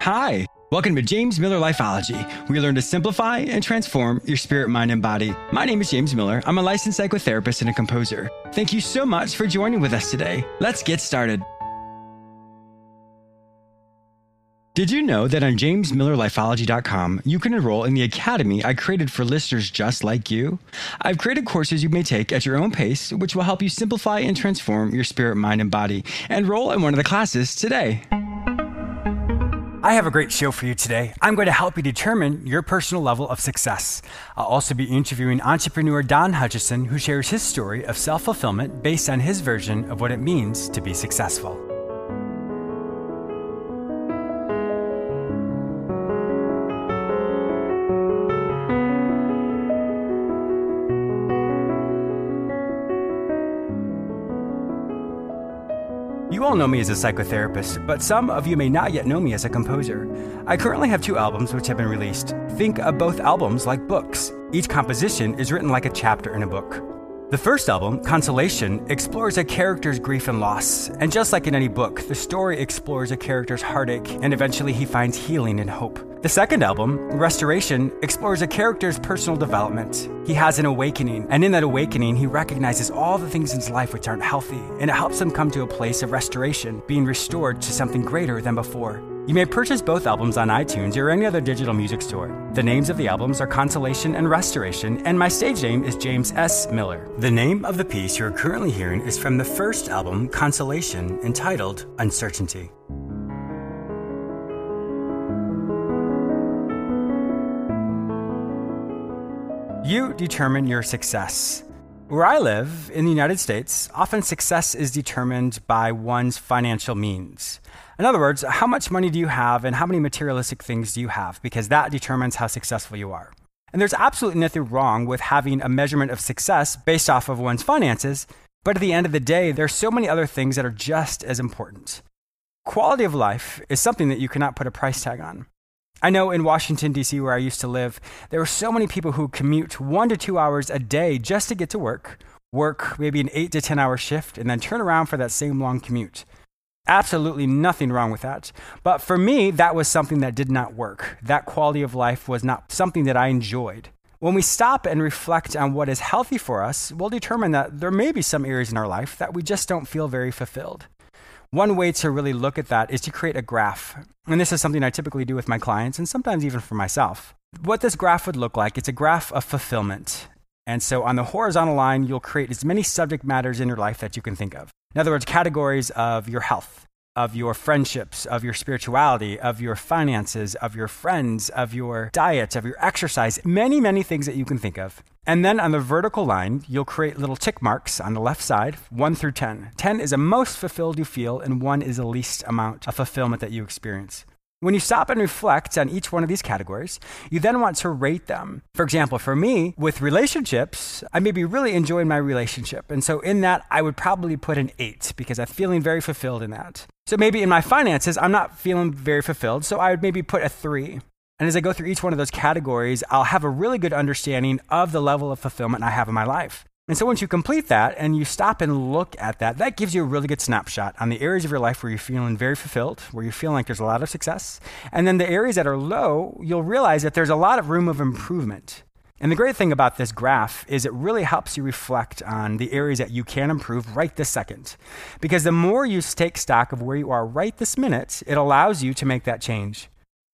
Hi, welcome to James Miller Lifeology, We learn to simplify and transform your spirit, mind, and body. My name is James Miller. I'm a licensed psychotherapist and a composer. Thank you so much for joining with us today. Let's get started. Did you know that on jamesmillerlifeology.com you can enroll in the academy I created for listeners just like you? I've created courses you may take at your own pace, which will help you simplify and transform your spirit, mind, and body. Enroll in one of the classes today. I have a great show for you today. I'm going to help you determine your personal level of success. I'll also be interviewing entrepreneur Don Hutchison, who shares his story of self fulfillment based on his version of what it means to be successful. You all know me as a psychotherapist, but some of you may not yet know me as a composer. I currently have two albums which have been released. Think of both albums like books. Each composition is written like a chapter in a book. The first album, Consolation, explores a character's grief and loss. And just like in any book, the story explores a character's heartache and eventually he finds healing and hope. The second album, Restoration, explores a character's personal development. He has an awakening, and in that awakening, he recognizes all the things in his life which aren't healthy, and it helps him come to a place of restoration, being restored to something greater than before. You may purchase both albums on iTunes or any other digital music store. The names of the albums are Consolation and Restoration, and my stage name is James S. Miller. The name of the piece you're currently hearing is from the first album, Consolation, entitled Uncertainty. You determine your success. Where I live in the United States, often success is determined by one's financial means. In other words, how much money do you have and how many materialistic things do you have? Because that determines how successful you are. And there's absolutely nothing wrong with having a measurement of success based off of one's finances, but at the end of the day, there's so many other things that are just as important. Quality of life is something that you cannot put a price tag on. I know in Washington, D.C., where I used to live, there were so many people who commute one to two hours a day just to get to work, work maybe an eight to 10 hour shift, and then turn around for that same long commute. Absolutely nothing wrong with that. But for me, that was something that did not work. That quality of life was not something that I enjoyed. When we stop and reflect on what is healthy for us, we'll determine that there may be some areas in our life that we just don't feel very fulfilled. One way to really look at that is to create a graph. And this is something I typically do with my clients and sometimes even for myself. What this graph would look like, it's a graph of fulfillment. And so on the horizontal line, you'll create as many subject matters in your life that you can think of. In other words, categories of your health, of your friendships, of your spirituality, of your finances, of your friends, of your diet, of your exercise, many, many things that you can think of. And then on the vertical line, you'll create little tick marks on the left side, 1 through 10. 10 is the most fulfilled you feel, and 1 is the least amount of fulfillment that you experience. When you stop and reflect on each one of these categories, you then want to rate them. For example, for me, with relationships, I may be really enjoying my relationship. And so in that, I would probably put an eight because I'm feeling very fulfilled in that. So maybe in my finances, I'm not feeling very fulfilled. So I would maybe put a three. And as I go through each one of those categories, I'll have a really good understanding of the level of fulfillment I have in my life. And so once you complete that and you stop and look at that, that gives you a really good snapshot on the areas of your life where you're feeling very fulfilled, where you're feeling like there's a lot of success. And then the areas that are low, you'll realize that there's a lot of room of improvement. And the great thing about this graph is it really helps you reflect on the areas that you can improve right this second. Because the more you take stock of where you are right this minute, it allows you to make that change.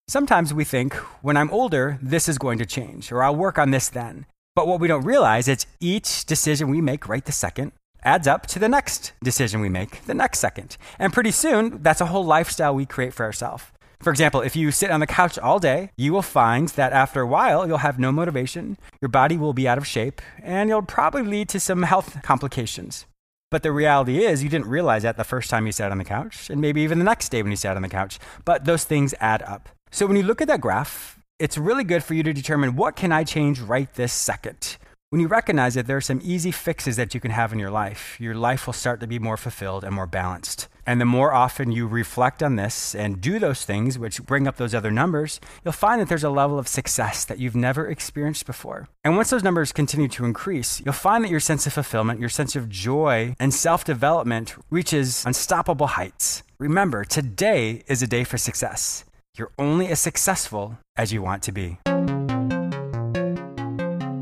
Sometimes we think, when I'm older, this is going to change, or I'll work on this then. But what we don't realize is each decision we make right this second adds up to the next decision we make the next second. And pretty soon, that's a whole lifestyle we create for ourselves. For example, if you sit on the couch all day, you will find that after a while, you'll have no motivation, your body will be out of shape, and it'll probably lead to some health complications. But the reality is, you didn't realize that the first time you sat on the couch, and maybe even the next day when you sat on the couch. But those things add up. So when you look at that graph, it's really good for you to determine what can I change right this second. When you recognize that there are some easy fixes that you can have in your life, your life will start to be more fulfilled and more balanced. And the more often you reflect on this and do those things, which bring up those other numbers, you'll find that there's a level of success that you've never experienced before. And once those numbers continue to increase, you'll find that your sense of fulfillment, your sense of joy, and self development reaches unstoppable heights. Remember, today is a day for success. You're only as successful as you want to be.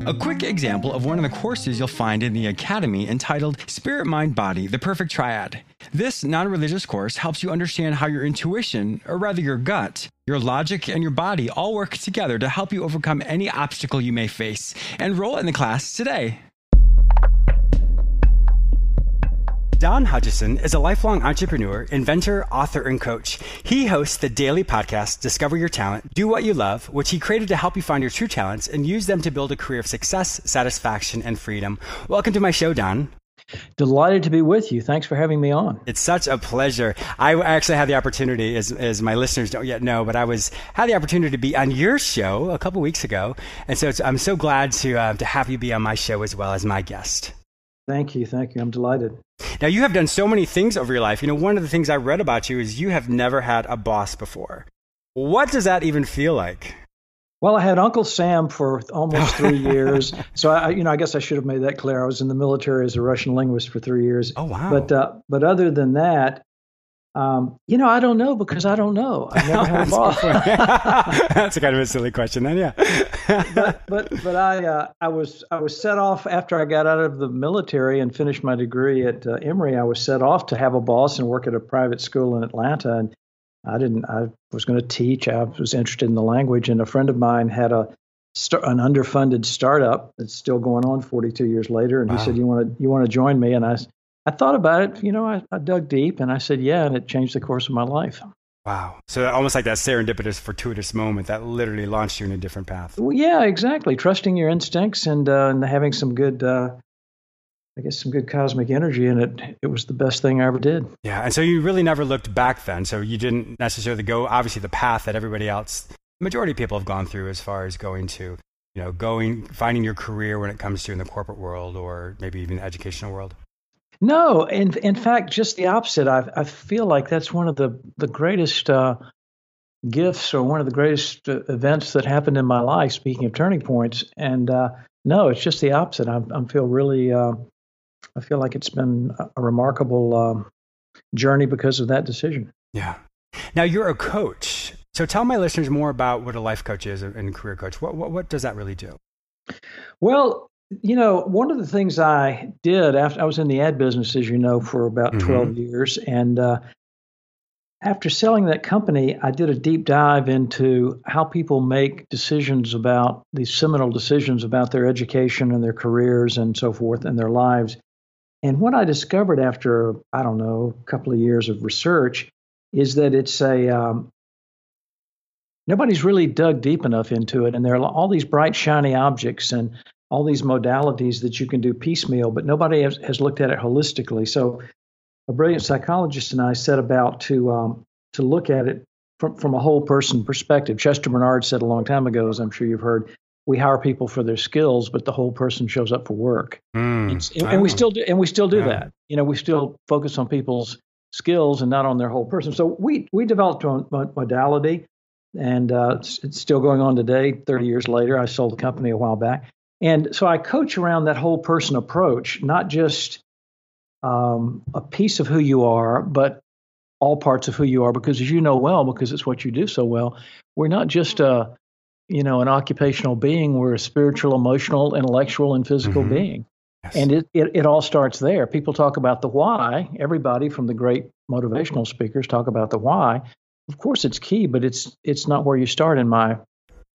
A quick example of one of the courses you'll find in the Academy entitled Spirit, Mind, Body The Perfect Triad. This non religious course helps you understand how your intuition, or rather your gut, your logic, and your body all work together to help you overcome any obstacle you may face. Enroll in the class today. Don Hutchison is a lifelong entrepreneur, inventor, author, and coach. He hosts the daily podcast, Discover Your Talent, Do What You Love, which he created to help you find your true talents and use them to build a career of success, satisfaction, and freedom. Welcome to my show, Don. Delighted to be with you. Thanks for having me on. It's such a pleasure. I actually had the opportunity, as, as my listeners don't yet know, but I was had the opportunity to be on your show a couple weeks ago, and so I'm so glad to uh, to have you be on my show as well as my guest. Thank you. Thank you. I'm delighted. Now, you have done so many things over your life. You know, one of the things I read about you is you have never had a boss before. What does that even feel like? Well, I had Uncle Sam for almost three years. So, I, you know, I guess I should have made that clear. I was in the military as a Russian linguist for three years. Oh, wow. But, uh, but other than that, um, you know, I don't know because I don't know. I've never had a boss. That's a kind of a silly question, then, yeah. but but but I uh, I was I was set off after I got out of the military and finished my degree at uh, Emory. I was set off to have a boss and work at a private school in Atlanta, and I didn't. I was going to teach. I was interested in the language, and a friend of mine had a an underfunded startup that's still going on 42 years later, and wow. he said, "You want to you want to join me?" And I I thought about it. You know, I, I dug deep and I said, yeah, and it changed the course of my life. Wow. So almost like that serendipitous, fortuitous moment that literally launched you in a different path. Well, yeah, exactly. Trusting your instincts and, uh, and having some good, uh, I guess, some good cosmic energy in it. It was the best thing I ever did. Yeah. And so you really never looked back then. So you didn't necessarily go, obviously, the path that everybody else, majority of people have gone through as far as going to, you know, going, finding your career when it comes to in the corporate world or maybe even the educational world. No, in in fact, just the opposite. I I feel like that's one of the the greatest uh, gifts or one of the greatest uh, events that happened in my life. Speaking of turning points, and uh, no, it's just the opposite. I I feel really. Uh, I feel like it's been a remarkable um, journey because of that decision. Yeah. Now you're a coach, so tell my listeners more about what a life coach is and career coach. What what, what does that really do? Well, you know, one of the things I did after I was in the ad business, as you know, for about mm-hmm. 12 years. And uh, after selling that company, I did a deep dive into how people make decisions about these seminal decisions about their education and their careers and so forth and their lives. And what I discovered after, I don't know, a couple of years of research is that it's a, um, nobody's really dug deep enough into it. And there are all these bright, shiny objects. And all these modalities that you can do piecemeal, but nobody has, has looked at it holistically. So, a brilliant psychologist and I set about to um, to look at it from from a whole person perspective. Chester Barnard said a long time ago, as I'm sure you've heard, we hire people for their skills, but the whole person shows up for work. Mm, and, and we still do, and we still do yeah. that. You know, we still focus on people's skills and not on their whole person. So we we developed a modality, and uh, it's, it's, still going on today. Thirty years later, I sold the company a while back, and so I coach around that whole person approach, not just um, a piece of who you are, but all parts of who you are. Because as you know well, because it's what you do so well, we're not just a you know an occupational being. We're a spiritual, emotional, intellectual, and physical mm-hmm. being. Yes. And it, it, it all starts there. People talk about the why. Everybody from the great motivational speakers talk about the why. Of course, it's key, but it's it's not where you start in my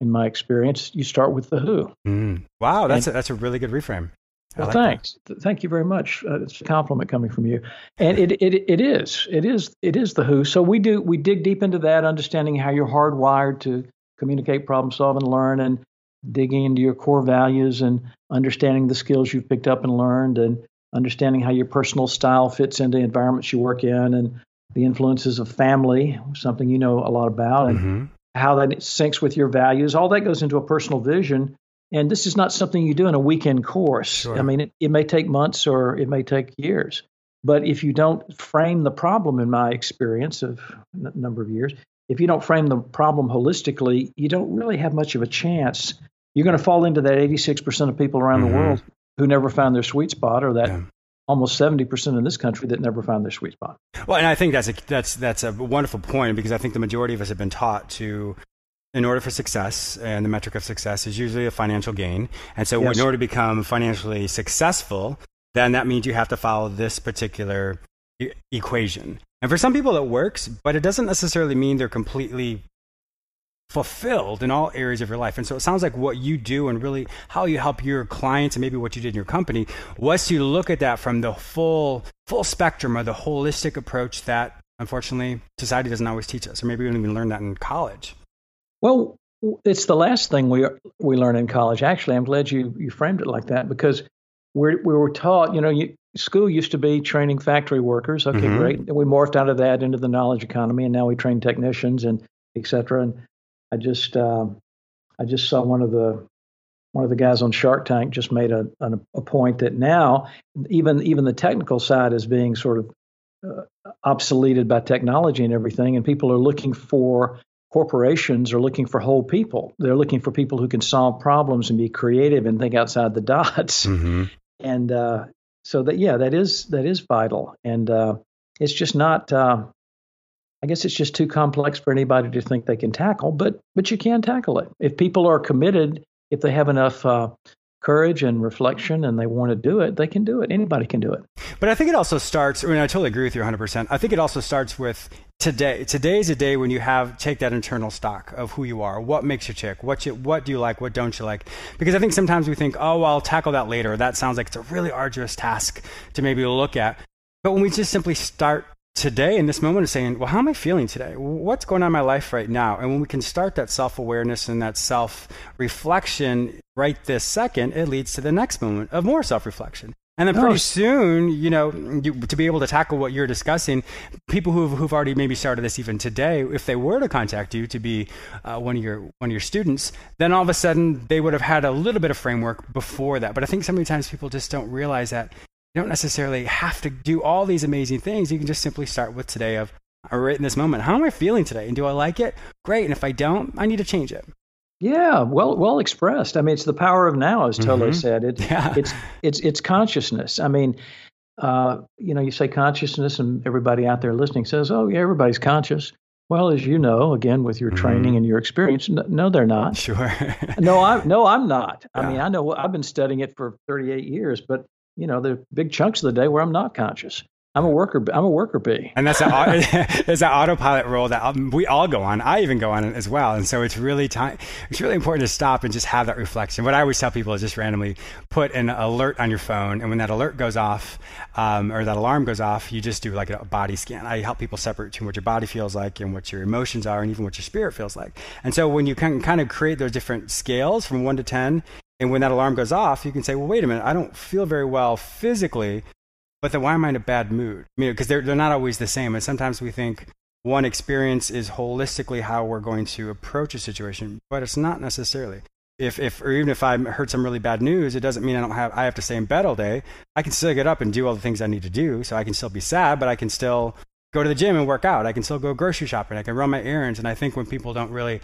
in my experience, you start with the who. Mm. Wow, that's and, a, that's a really good reframe. well, like thanks. That. Thank you very much. Uh, it's a compliment coming from you. And it, it it is it is it is the who. So we do we dig deep into that, understanding how you're hardwired to communicate, problem solve, and learn, and digging into your core values and understanding the skills you've picked up and learned, and understanding how your personal style fits into environments you work in, and the influences of family, something you know a lot about, and mm-hmm how that syncs with your values. All that goes into a personal vision. And this is not something you do in a weekend course. Sure. I mean, it, it may take months or it may take years. But if you don't frame the problem, in my experience of a number of years, if you don't frame the problem holistically, you don't really have much of a chance. You're going to fall into that 86% of people around mm-hmm. the world who never found their sweet spot or that yeah. Almost 70% in this country that never find their sweet spot. Well, and I think that's a, that's, that's a wonderful point because I think the majority of us have been taught to, in order for success, and the metric of success is usually a financial gain. And so, yes. in order to become financially successful, then that means you have to follow this particular e- equation. And for some people, it works, but it doesn't necessarily mean they're completely fulfilled in all areas of your life. And so it sounds like what you do and really how you help your clients and maybe what you did in your company was to look at that from the full full spectrum or the holistic approach that unfortunately society doesn't always teach us or maybe we don't even learn that in college. Well, it's the last thing we we learn in college. Actually, I'm glad you you framed it like that because we we were taught, you know, you, school used to be training factory workers. Okay, mm-hmm. great. And we morphed out of that into the knowledge economy, and now we train technicians and et cetera. And I just uh, I just saw one of the one of the guys on Shark Tank just made a, a, a point that now even even the technical side is being sort of uh, obsoleted by technology and everything, and people are looking for corporations are looking for whole people. They're looking for people who can solve problems and be creative and think outside the dots. Mm-hmm. And uh, so that yeah, that is that is vital, and uh, it's just not. I guess it's just too complex for anybody to think they can tackle, but but you can tackle it if people are committed. If they have enough uh, courage and reflection and they want to do it, they can do it. Anybody can do it. But I think it also starts. I mean, I totally agree with you 100. percent I think it also starts with today. Today is a day when you have take that internal stock of who you are. What makes you tick? What you what do you like? What don't you like? Because I think sometimes we think, oh, well, I'll tackle that later. That sounds like it's a really arduous task to maybe look at. But when we just simply start today in this moment of saying, well, how am I feeling today? What's going on in my life right now? And when we can start that self awareness and that self reflection right this second, it leads to the next moment of more self reflection. And then pretty oh. soon, you know, you, to be able to tackle what you're discussing, people who've, who've already maybe started this even today, if they were to contact you to be uh, one of your one of your students, then all of a sudden they would have had a little bit of framework before that. But I think so many times people just don't realize that you don't necessarily have to do all these amazing things. You can just simply start with today of right in this moment. How am I feeling today? And do I like it? Great. And if I don't, I need to change it. Yeah, well, well expressed. I mean, it's the power of now, as Tolle mm-hmm. said. It, yeah. It's it's it's consciousness. I mean, uh, you know, you say consciousness, and everybody out there listening says, "Oh, yeah, everybody's conscious." Well, as you know, again with your mm-hmm. training and your experience, no, they're not. Sure. no, I no, I'm not. Yeah. I mean, I know I've been studying it for 38 years, but you know, there are big chunks of the day where I'm not conscious. I'm a worker. I'm a worker bee. And that's that, there's that autopilot role that we all go on. I even go on it as well. And so it's really time. It's really important to stop and just have that reflection. What I always tell people is just randomly put an alert on your phone, and when that alert goes off um, or that alarm goes off, you just do like a body scan. I help people separate between what your body feels like and what your emotions are, and even what your spirit feels like. And so when you can kind of create those different scales from one to ten, and when that alarm goes off, you can say, well, wait a minute, I don't feel very well physically, but then why am I in a bad mood? I mean, because they're, they're not always the same. And sometimes we think one experience is holistically how we're going to approach a situation, but it's not necessarily. If, if or even if I heard some really bad news, it doesn't mean I don't have I have to stay in bed all day. I can still get up and do all the things I need to do. So I can still be sad, but I can still go to the gym and work out. I can still go grocery shopping. I can run my errands. And I think when people don't really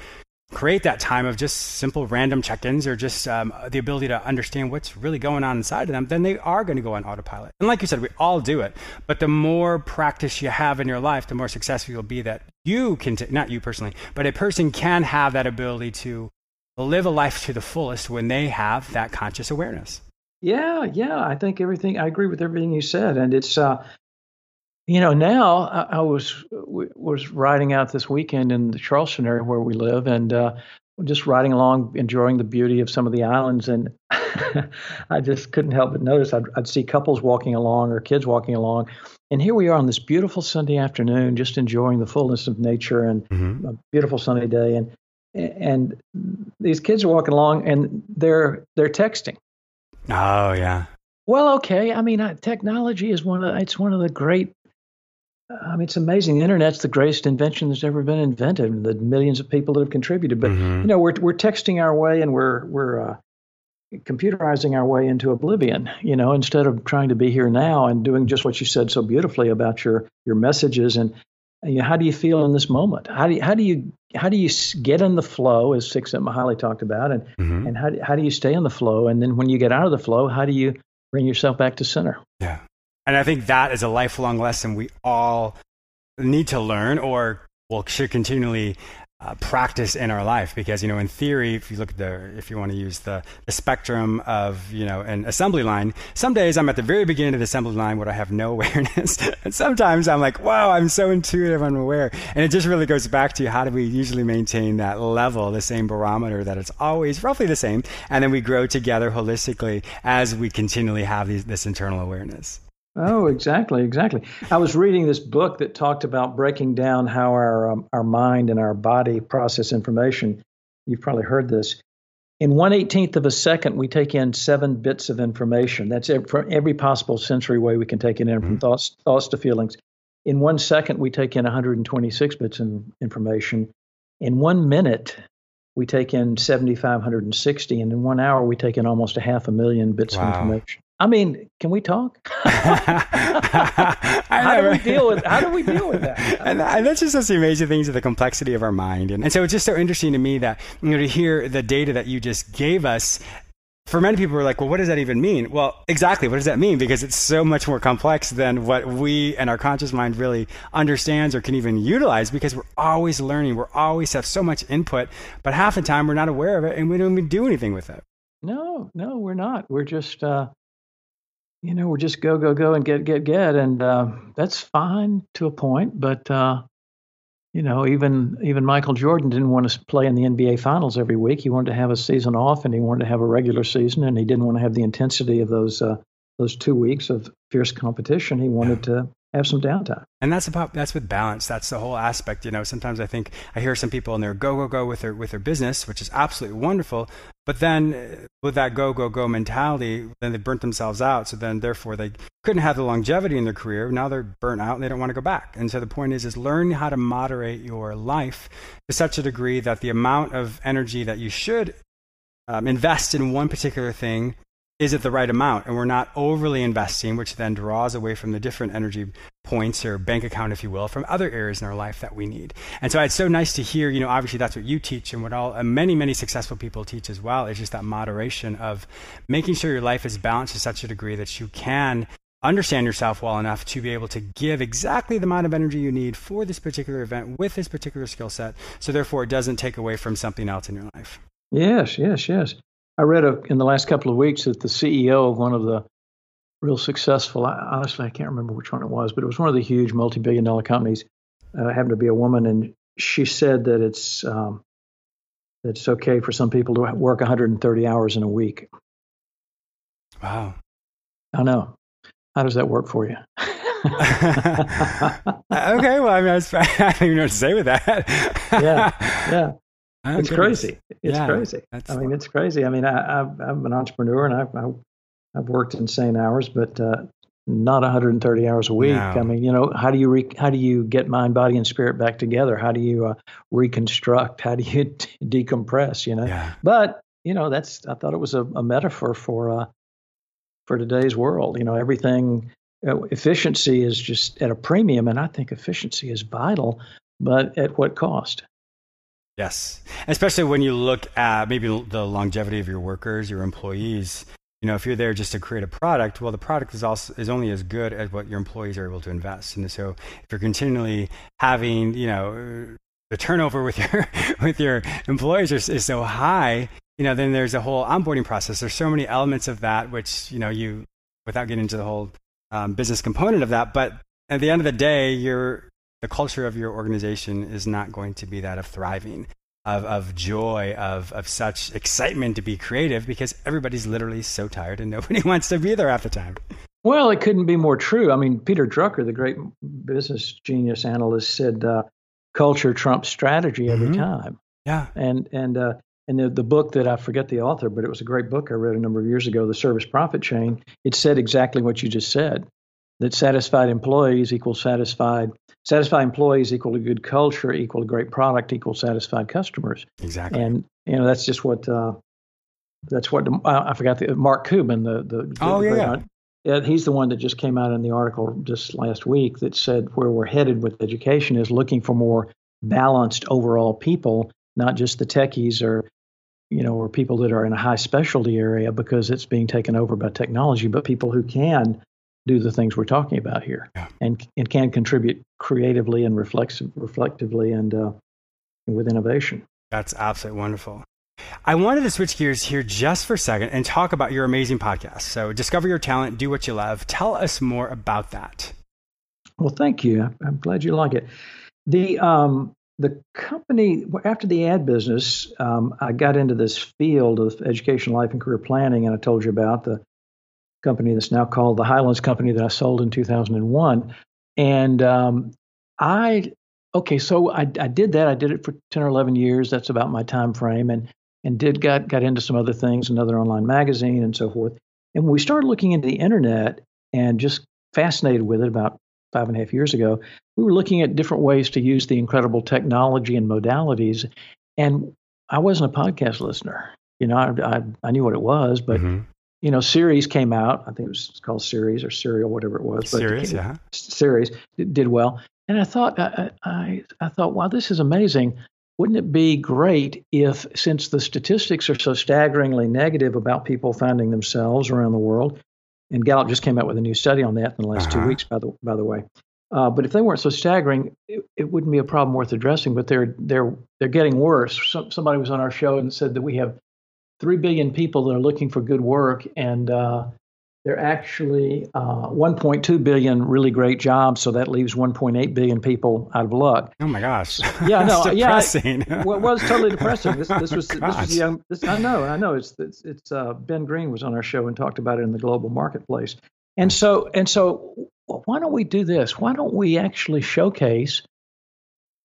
create that time of just simple random check-ins or just um, the ability to understand what's really going on inside of them then they are going to go on autopilot. And like you said we all do it but the more practice you have in your life the more successful you'll be that you can t- not you personally but a person can have that ability to live a life to the fullest when they have that conscious awareness. Yeah yeah i think everything i agree with everything you said and it's uh you know, now I, I was was riding out this weekend in the Charleston area where we live, and uh, just riding along, enjoying the beauty of some of the islands, and I just couldn't help but notice I'd, I'd, see couples walking along or kids walking along, and here we are on this beautiful Sunday afternoon, just enjoying the fullness of nature and mm-hmm. a beautiful sunny day, and and these kids are walking along and they're they're texting. Oh yeah. Well, okay. I mean, technology is one of the, it's one of the great I mean, it's amazing. The internet's the greatest invention that's ever been invented. and The millions of people that have contributed, but mm-hmm. you know, we're we're texting our way and we're we're uh, computerizing our way into oblivion. You know, instead of trying to be here now and doing just what you said so beautifully about your your messages and you know, how do you feel in this moment? How do you, how do you how do you get in the flow, as Csikszentmihalyi talked about, and mm-hmm. and how do, how do you stay in the flow? And then when you get out of the flow, how do you bring yourself back to center? Yeah. And I think that is a lifelong lesson we all need to learn or will should continually uh, practice in our life. Because you know in theory if you look at the if you want to use the, the spectrum of you know an assembly line some days i'm at the very beginning of the assembly line where i have no awareness. And sometimes i'm like wow i'm so intuitive i'm aware. And it just really goes back to how do we usually maintain that level the same barometer that it's always roughly the same. And then we grow together holistically as we continually have these, this internal awareness Oh, exactly, exactly. I was reading this book that talked about breaking down how our um, our mind and our body process information. You've probably heard this. In one eighteenth of a second, we take in seven bits of information. That's it for every possible sensory way we can take it in, from mm-hmm. thoughts thoughts to feelings. In one second, we take in 126 bits of information. In one minute, we take in 7,560, and in one hour, we take in almost a half a million bits wow. of information. I mean, can we talk? how do we deal with how do we deal with that? and, and, that's just such amazing things of the complexity of our mind. And, and so it's just so interesting to me that you know to hear the data that you just gave us. For many people, are like, well, what does that even mean? Well, exactly. What does that mean? Because it's so much more complex than what we and our conscious mind really understands or can even utilize. Because we're always learning, we're always have so much input, but half the time we're not aware of it and we don't even do anything with it. No, no, we're not. We're just uh, you know, we're just go, go, go and get, get, get. And uh, that's fine to a point. But, uh, you know, even even Michael Jordan didn't want to play in the NBA Finals every week. He wanted to have a season off, and he wanted to have a regular season, and he didn't want to have the intensity of those uh, those two weeks of fierce competition. He wanted to have some downtime. And that's about that's with balance. That's the whole aspect. You know, sometimes I think I hear some people and they're go go go with their with their business, which is absolutely wonderful. But then uh, with that go go go mentality, then they burnt themselves out. So then therefore they couldn't have the longevity in their career. Now they're burnt out and they don't want to go back. And so the point is is learn how to moderate your life to such a degree that the amount of energy that you should um, invest in one particular thing is it the right amount? And we're not overly investing which then draws away from the different energy points or bank account if you will from other areas in our life that we need. And so it's so nice to hear you know obviously that's what you teach and what all uh, many many successful people teach as well. Is just that moderation of making sure your life is balanced to such a degree that you can understand yourself well enough to be able to give exactly the amount of energy you need for this particular event with this particular skill set. So therefore it doesn't take away from something else in your life. Yes yes yes I read a, in the last couple of weeks that the CEO of one of the real successful, honestly, I can't remember which one it was, but it was one of the huge multi billion dollar companies, uh, happened to be a woman. And she said that it's, um, that it's okay for some people to work 130 hours in a week. Wow. I know. How does that work for you? okay, well, I mean, I, was, I don't even know what to say with that. yeah, yeah. Oh, it's crazy. It's yeah, crazy. I mean, it's crazy. I mean, I, am an entrepreneur and I've, I've worked insane hours, but uh, not 130 hours a week. No. I mean, you know, how do you re- how do you get mind, body, and spirit back together? How do you uh, reconstruct? How do you d- decompress? You know, yeah. but you know, that's I thought it was a, a metaphor for uh, for today's world. You know, everything uh, efficiency is just at a premium, and I think efficiency is vital, but at what cost? Yes, especially when you look at maybe the longevity of your workers, your employees. You know, if you're there just to create a product, well, the product is also is only as good as what your employees are able to invest. And so, if you're continually having, you know, the turnover with your with your employees is, is so high, you know, then there's a whole onboarding process. There's so many elements of that which you know you, without getting into the whole um, business component of that, but at the end of the day, you're the culture of your organization is not going to be that of thriving, of, of joy, of, of such excitement to be creative because everybody's literally so tired and nobody wants to be there half the time. Well, it couldn't be more true. I mean, Peter Drucker, the great business genius analyst, said uh, culture trumps strategy every mm-hmm. time. Yeah. And, and, uh, and the, the book that I forget the author, but it was a great book I read a number of years ago, The Service Profit Chain, it said exactly what you just said that satisfied employees equal satisfied satisfied employees equal to good culture equal to great product equal satisfied customers. Exactly. And you know that's just what uh, that's what I forgot the Mark Cuban the the oh the yeah, yeah he's the one that just came out in the article just last week that said where we're headed with education is looking for more balanced overall people not just the techies or you know or people that are in a high specialty area because it's being taken over by technology but people who can do the things we're talking about here, yeah. and and can contribute creatively and reflexive, reflectively and uh, with innovation. That's absolutely wonderful. I wanted to switch gears here just for a second and talk about your amazing podcast. So, discover your talent, do what you love. Tell us more about that. Well, thank you. I'm glad you like it. The um, the company after the ad business, um, I got into this field of education, life, and career planning, and I told you about the company that's now called the Highlands Company that I sold in 2001. And um, I okay, so I, I did that. I did it for 10 or 11 years. That's about my time frame, and and did got got into some other things, another online magazine, and so forth. And when we started looking into the internet and just fascinated with it about five and a half years ago, we were looking at different ways to use the incredible technology and modalities. And I wasn't a podcast listener. You know, I, I, I knew what it was, but mm-hmm. You know, series came out. I think it was called series or Serial, whatever it was. But Sirius, yeah. Series did well, and I thought, I, I, I thought, wow, this is amazing. Wouldn't it be great if, since the statistics are so staggeringly negative about people finding themselves around the world, and Gallup just came out with a new study on that in the last uh-huh. two weeks, by the by the way. Uh, but if they weren't so staggering, it, it, wouldn't be a problem worth addressing. But they're they're they're getting worse. Some, somebody was on our show and said that we have three billion people that are looking for good work, and uh, they're actually uh, 1.2 billion really great jobs. So that leaves 1.8 billion people out of luck. Oh my gosh! Yeah, no, yeah. well, it was totally depressing. This, this was this was young. This, I know, I know. It's it's, it's uh, Ben Green was on our show and talked about it in the global marketplace. And so and so, why don't we do this? Why don't we actually showcase?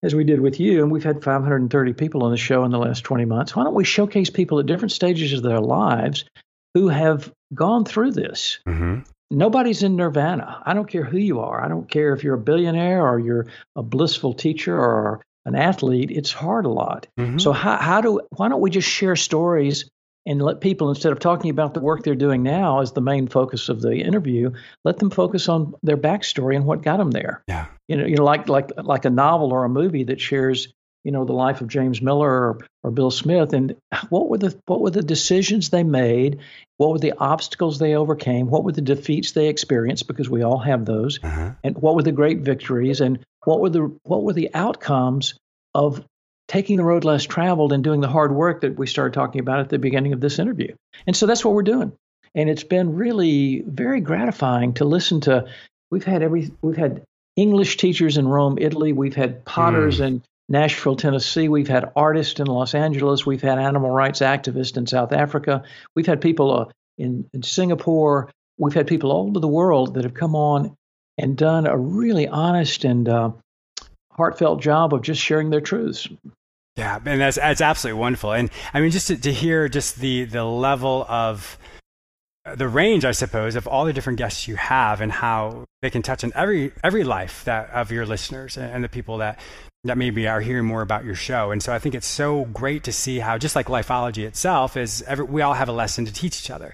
As we did with you, and we've had 530 people on the show in the last 20 months. Why don't we showcase people at different stages of their lives who have gone through this. Mm-hmm. Nobody's in nirvana. I don't care who you are. I don't care if you're a billionaire or you're a blissful teacher or an athlete. It's hard a lot. Mm-hmm. So how, how do why don't we just share stories and let people instead of talking about the work they're doing now as the main focus of the interview, let them focus on their backstory and what got them there. Yeah. You know, you know, like like like a novel or a movie that shares you know the life of James Miller or, or Bill Smith and what were the what were the decisions they made what were the obstacles they overcame what were the defeats they experienced because we all have those uh-huh. and what were the great victories and what were the what were the outcomes of taking the road less traveled and doing the hard work that we started talking about at the beginning of this interview and so that's what we're doing and it's been really very gratifying to listen to we've had every we've had English teachers in Rome, Italy. We've had potters mm. and Nashville, Tennessee. We've had artists in Los Angeles. We've had animal rights activists in South Africa. We've had people uh, in, in Singapore. We've had people all over the world that have come on and done a really honest and uh, heartfelt job of just sharing their truths. Yeah, and that's that's absolutely wonderful. And I mean, just to, to hear just the the level of uh, the range, I suppose, of all the different guests you have and how they can touch on every every life that of your listeners and the people that that maybe are hearing more about your show. And so I think it's so great to see how, just like lifeology itself, is every, we all have a lesson to teach each other.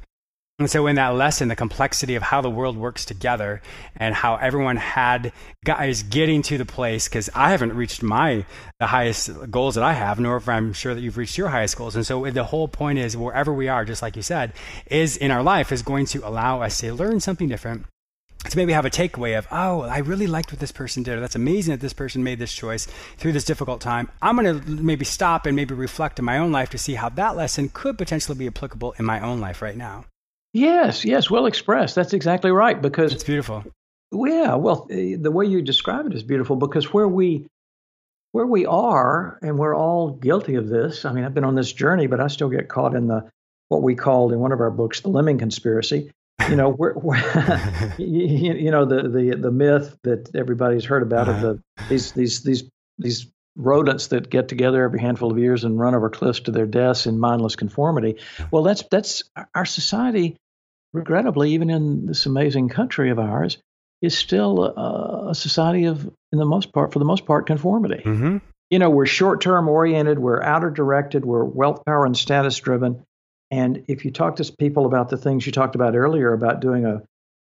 And so in that lesson, the complexity of how the world works together and how everyone had guys getting to the place, because I haven't reached my the highest goals that I have, nor if I'm sure that you've reached your highest goals. And so the whole point is wherever we are, just like you said, is in our life is going to allow us to learn something different to maybe have a takeaway of, oh, I really liked what this person did, that's amazing that this person made this choice through this difficult time. I'm going to maybe stop and maybe reflect in my own life to see how that lesson could potentially be applicable in my own life right now. Yes, yes, well expressed. That's exactly right because it's beautiful. Yeah, well, eh, the way you describe it is beautiful because where we where we are, and we're all guilty of this. I mean, I've been on this journey, but I still get caught in the what we called in one of our books the lemming conspiracy you know, we're, we're you, you, know the, the the myth that everybody's heard about uh-huh. of the these these these these rodents that get together every handful of years and run over cliffs to their deaths in mindless conformity. Well, that's that's our society. Regrettably, even in this amazing country of ours, is still a, a society of, in the most part, for the most part, conformity. Mm-hmm. You know, we're short-term oriented, we're outer directed, we're wealth, power, and status driven, and if you talk to people about the things you talked about earlier about doing a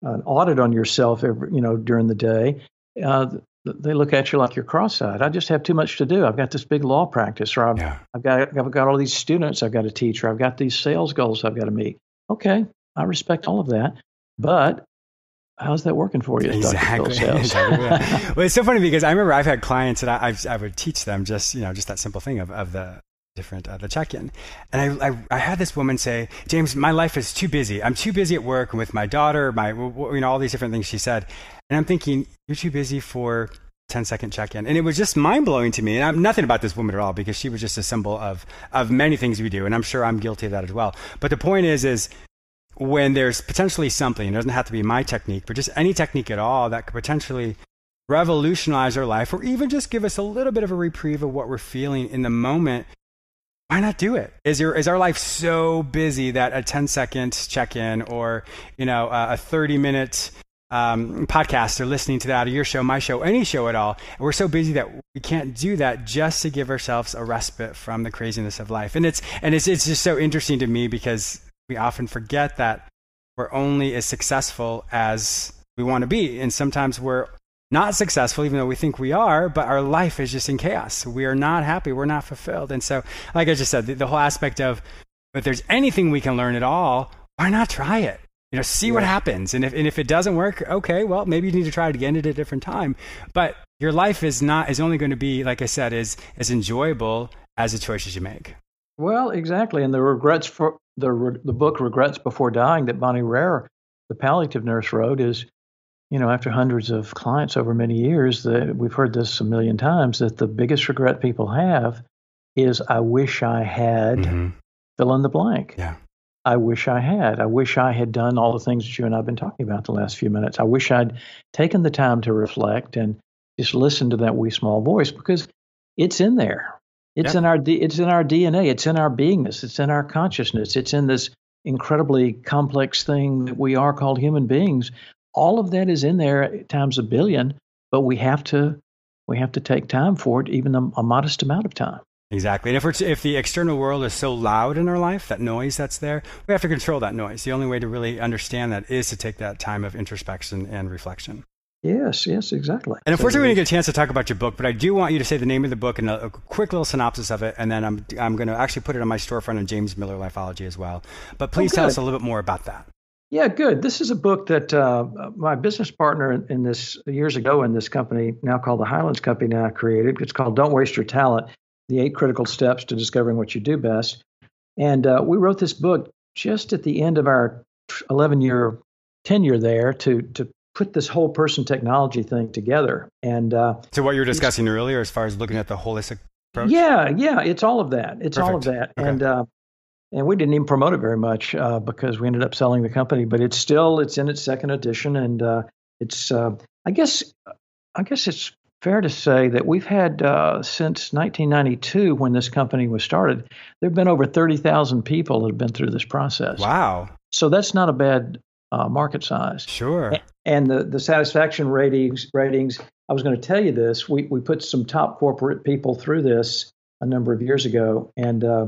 an audit on yourself every you know during the day, uh, they look at you like you're cross-eyed. I just have too much to do. I've got this big law practice, or I've, yeah. I've got I've got all these students I've got to teach, or I've got these sales goals I've got to meet. Okay, I respect all of that, but how's that working for you? Exactly. exactly well, it's so funny because I remember I've had clients that I, I, would teach them just you know just that simple thing of, of the different uh, the check-in and I, I, I had this woman say james my life is too busy i'm too busy at work and with my daughter my you know all these different things she said and i'm thinking you're too busy for 10 second check in. And it was just mind blowing to me. And I'm nothing about this woman at all because she was just a symbol of, of many things we do. And I'm sure I'm guilty of that as well. But the point is, is when there's potentially something, it doesn't have to be my technique, but just any technique at all that could potentially revolutionize our life or even just give us a little bit of a reprieve of what we're feeling in the moment. Why not do it? Is your is our life so busy that a 10 second check in or you know a 30 minute um, podcast or listening to that or your show, my show, any show at all. We're so busy that we can't do that just to give ourselves a respite from the craziness of life. And it's and it's it's just so interesting to me because we often forget that we're only as successful as we want to be, and sometimes we're not successful, even though we think we are, but our life is just in chaos. We are not happy. We're not fulfilled. And so, like I just said, the, the whole aspect of if there's anything we can learn at all, why not try it? you know see yeah. what happens and if, and if it doesn't work okay well maybe you need to try it again at a different time but your life is not is only going to be like i said is as enjoyable as the choices you make well exactly and the regrets for the the book regrets before dying that Bronnie Ware the palliative nurse wrote is you know after hundreds of clients over many years that we've heard this a million times that the biggest regret people have is i wish i had mm-hmm. fill in the blank yeah I wish I had. I wish I had done all the things that you and I've been talking about the last few minutes. I wish I'd taken the time to reflect and just listen to that wee small voice because it's in there. It's in our it's in our DNA. It's in our beingness. It's in our consciousness. It's in this incredibly complex thing that we are called human beings. All of that is in there times a billion, but we have to we have to take time for it, even a, a modest amount of time. Exactly. And if, we're if the external world is so loud in our life, that noise that's there, we have to control that noise. The only way to really understand that is to take that time of introspection and reflection. Yes, yes, exactly. And unfortunately, we didn't get a chance to talk about your book, but I do want you to say the name of the book and a, a quick little synopsis of it, and then I'm I'm going to actually put it on my storefront on James Miller Lifeology as well. But please oh, tell us a little bit more about that. Yeah, good. This is a book that uh, my business partner in, in, this years ago in this company, now called the Highlands Company, now created. It's called "Don't Waste Your Talent." the eight critical steps to discovering what you do best. And uh, we wrote this book just at the end of our 11 year tenure there to to put this whole person technology thing together. And uh, so, what you were discussing earlier, as far as looking at the holistic approach. Yeah, yeah, it's all of that. It's Perfect. all of that. Okay. And uh, and we didn't even promote it very much uh, because we ended up selling the company. But it's still it's in its second edition, and uh, it's uh, I guess I guess it's fair to say that we've had uh, since 1992, when this company was started, there have been over 30,000 people that have been through this process. Wow. So that's not a bad uh, market size. Sure. And the, the satisfaction ratings, ratings, I was going to tell you this. We, we put some top corporate people through this a number of years ago, and uh,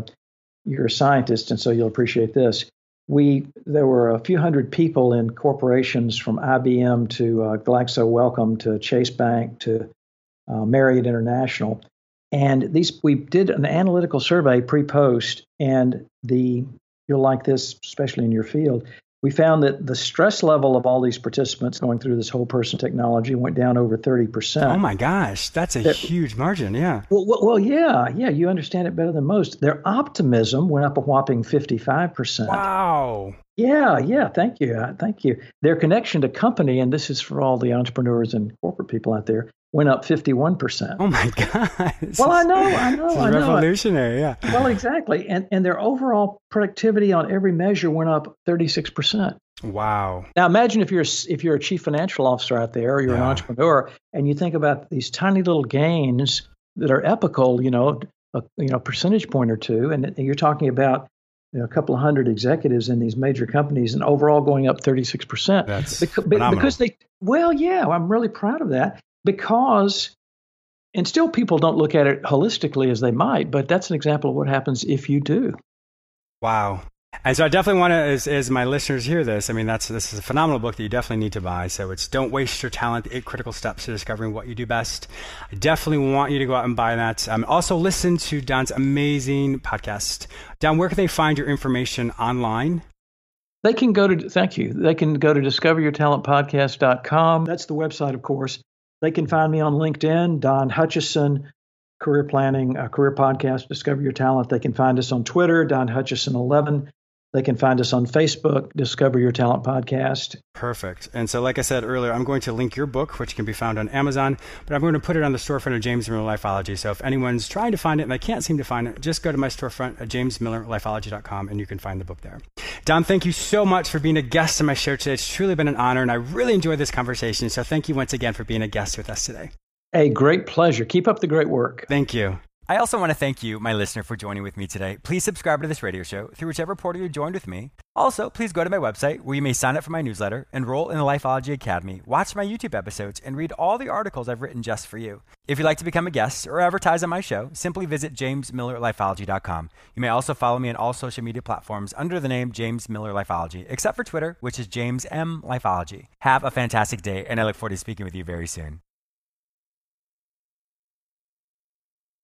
you're a scientist, and so you'll appreciate this we there were a few hundred people in corporations from IBM to uh, Glaxo Wellcome to Chase Bank to uh, Marriott International. And these we did an analytical survey pre-post, and the you'll like this, especially in your field. We found that the stress level of all these participants going through this whole person technology went down over 30%. Oh my gosh, that's a that, huge margin, yeah. Well, well, well, yeah, yeah, you understand it better than most. Their optimism went up a whopping 55%. Wow. Yeah, yeah, thank you. Uh, thank you. Their connection to company, and this is for all the entrepreneurs and corporate people out there, went up 51%. Oh my God. well, I know, I know, I know. Revolutionary, yeah. Well, exactly. And, and their overall productivity on every measure went up 36%. Wow. Now imagine if you're if you're a chief financial officer out there or you're yeah. an entrepreneur and you think about these tiny little gains that are epical, you know, a you know percentage point or two and you're talking about you know, a couple of hundred executives in these major companies and overall going up 36%. That's because, because they well, yeah, I'm really proud of that because and still people don't look at it holistically as they might but that's an example of what happens if you do. Wow. And so i definitely want to as, as my listeners hear this i mean that's this is a phenomenal book that you definitely need to buy. So it's don't waste your talent eight critical steps to discovering what you do best. I definitely want you to go out and buy that. Um, also listen to don's amazing podcast. Don where can they find your information online? They can go to, thank you, they can go to discoveryourtalentpodcast.com. That's the website, of course. They can find me on LinkedIn, Don Hutchison, Career Planning, uh, Career Podcast, Discover Your Talent. They can find us on Twitter, Don Hutchison11. They can find us on Facebook, Discover Your Talent Podcast. Perfect. And so, like I said earlier, I'm going to link your book, which can be found on Amazon, but I'm going to put it on the storefront of James Miller Lifeology. So, if anyone's trying to find it and they can't seem to find it, just go to my storefront at jamesmillerlifeology.com and you can find the book there. Don, thank you so much for being a guest on my show today. It's truly been an honor, and I really enjoyed this conversation. So, thank you once again for being a guest with us today. A great pleasure. Keep up the great work. Thank you. I also want to thank you, my listener, for joining with me today. Please subscribe to this radio show through whichever portal you joined with me. Also, please go to my website where you may sign up for my newsletter, enroll in the Lifeology Academy, watch my YouTube episodes, and read all the articles I've written just for you. If you'd like to become a guest or advertise on my show, simply visit jamesmillerlifeology.com. You may also follow me on all social media platforms under the name James Miller Lifeology, except for Twitter, which is James M Lifeology. Have a fantastic day, and I look forward to speaking with you very soon.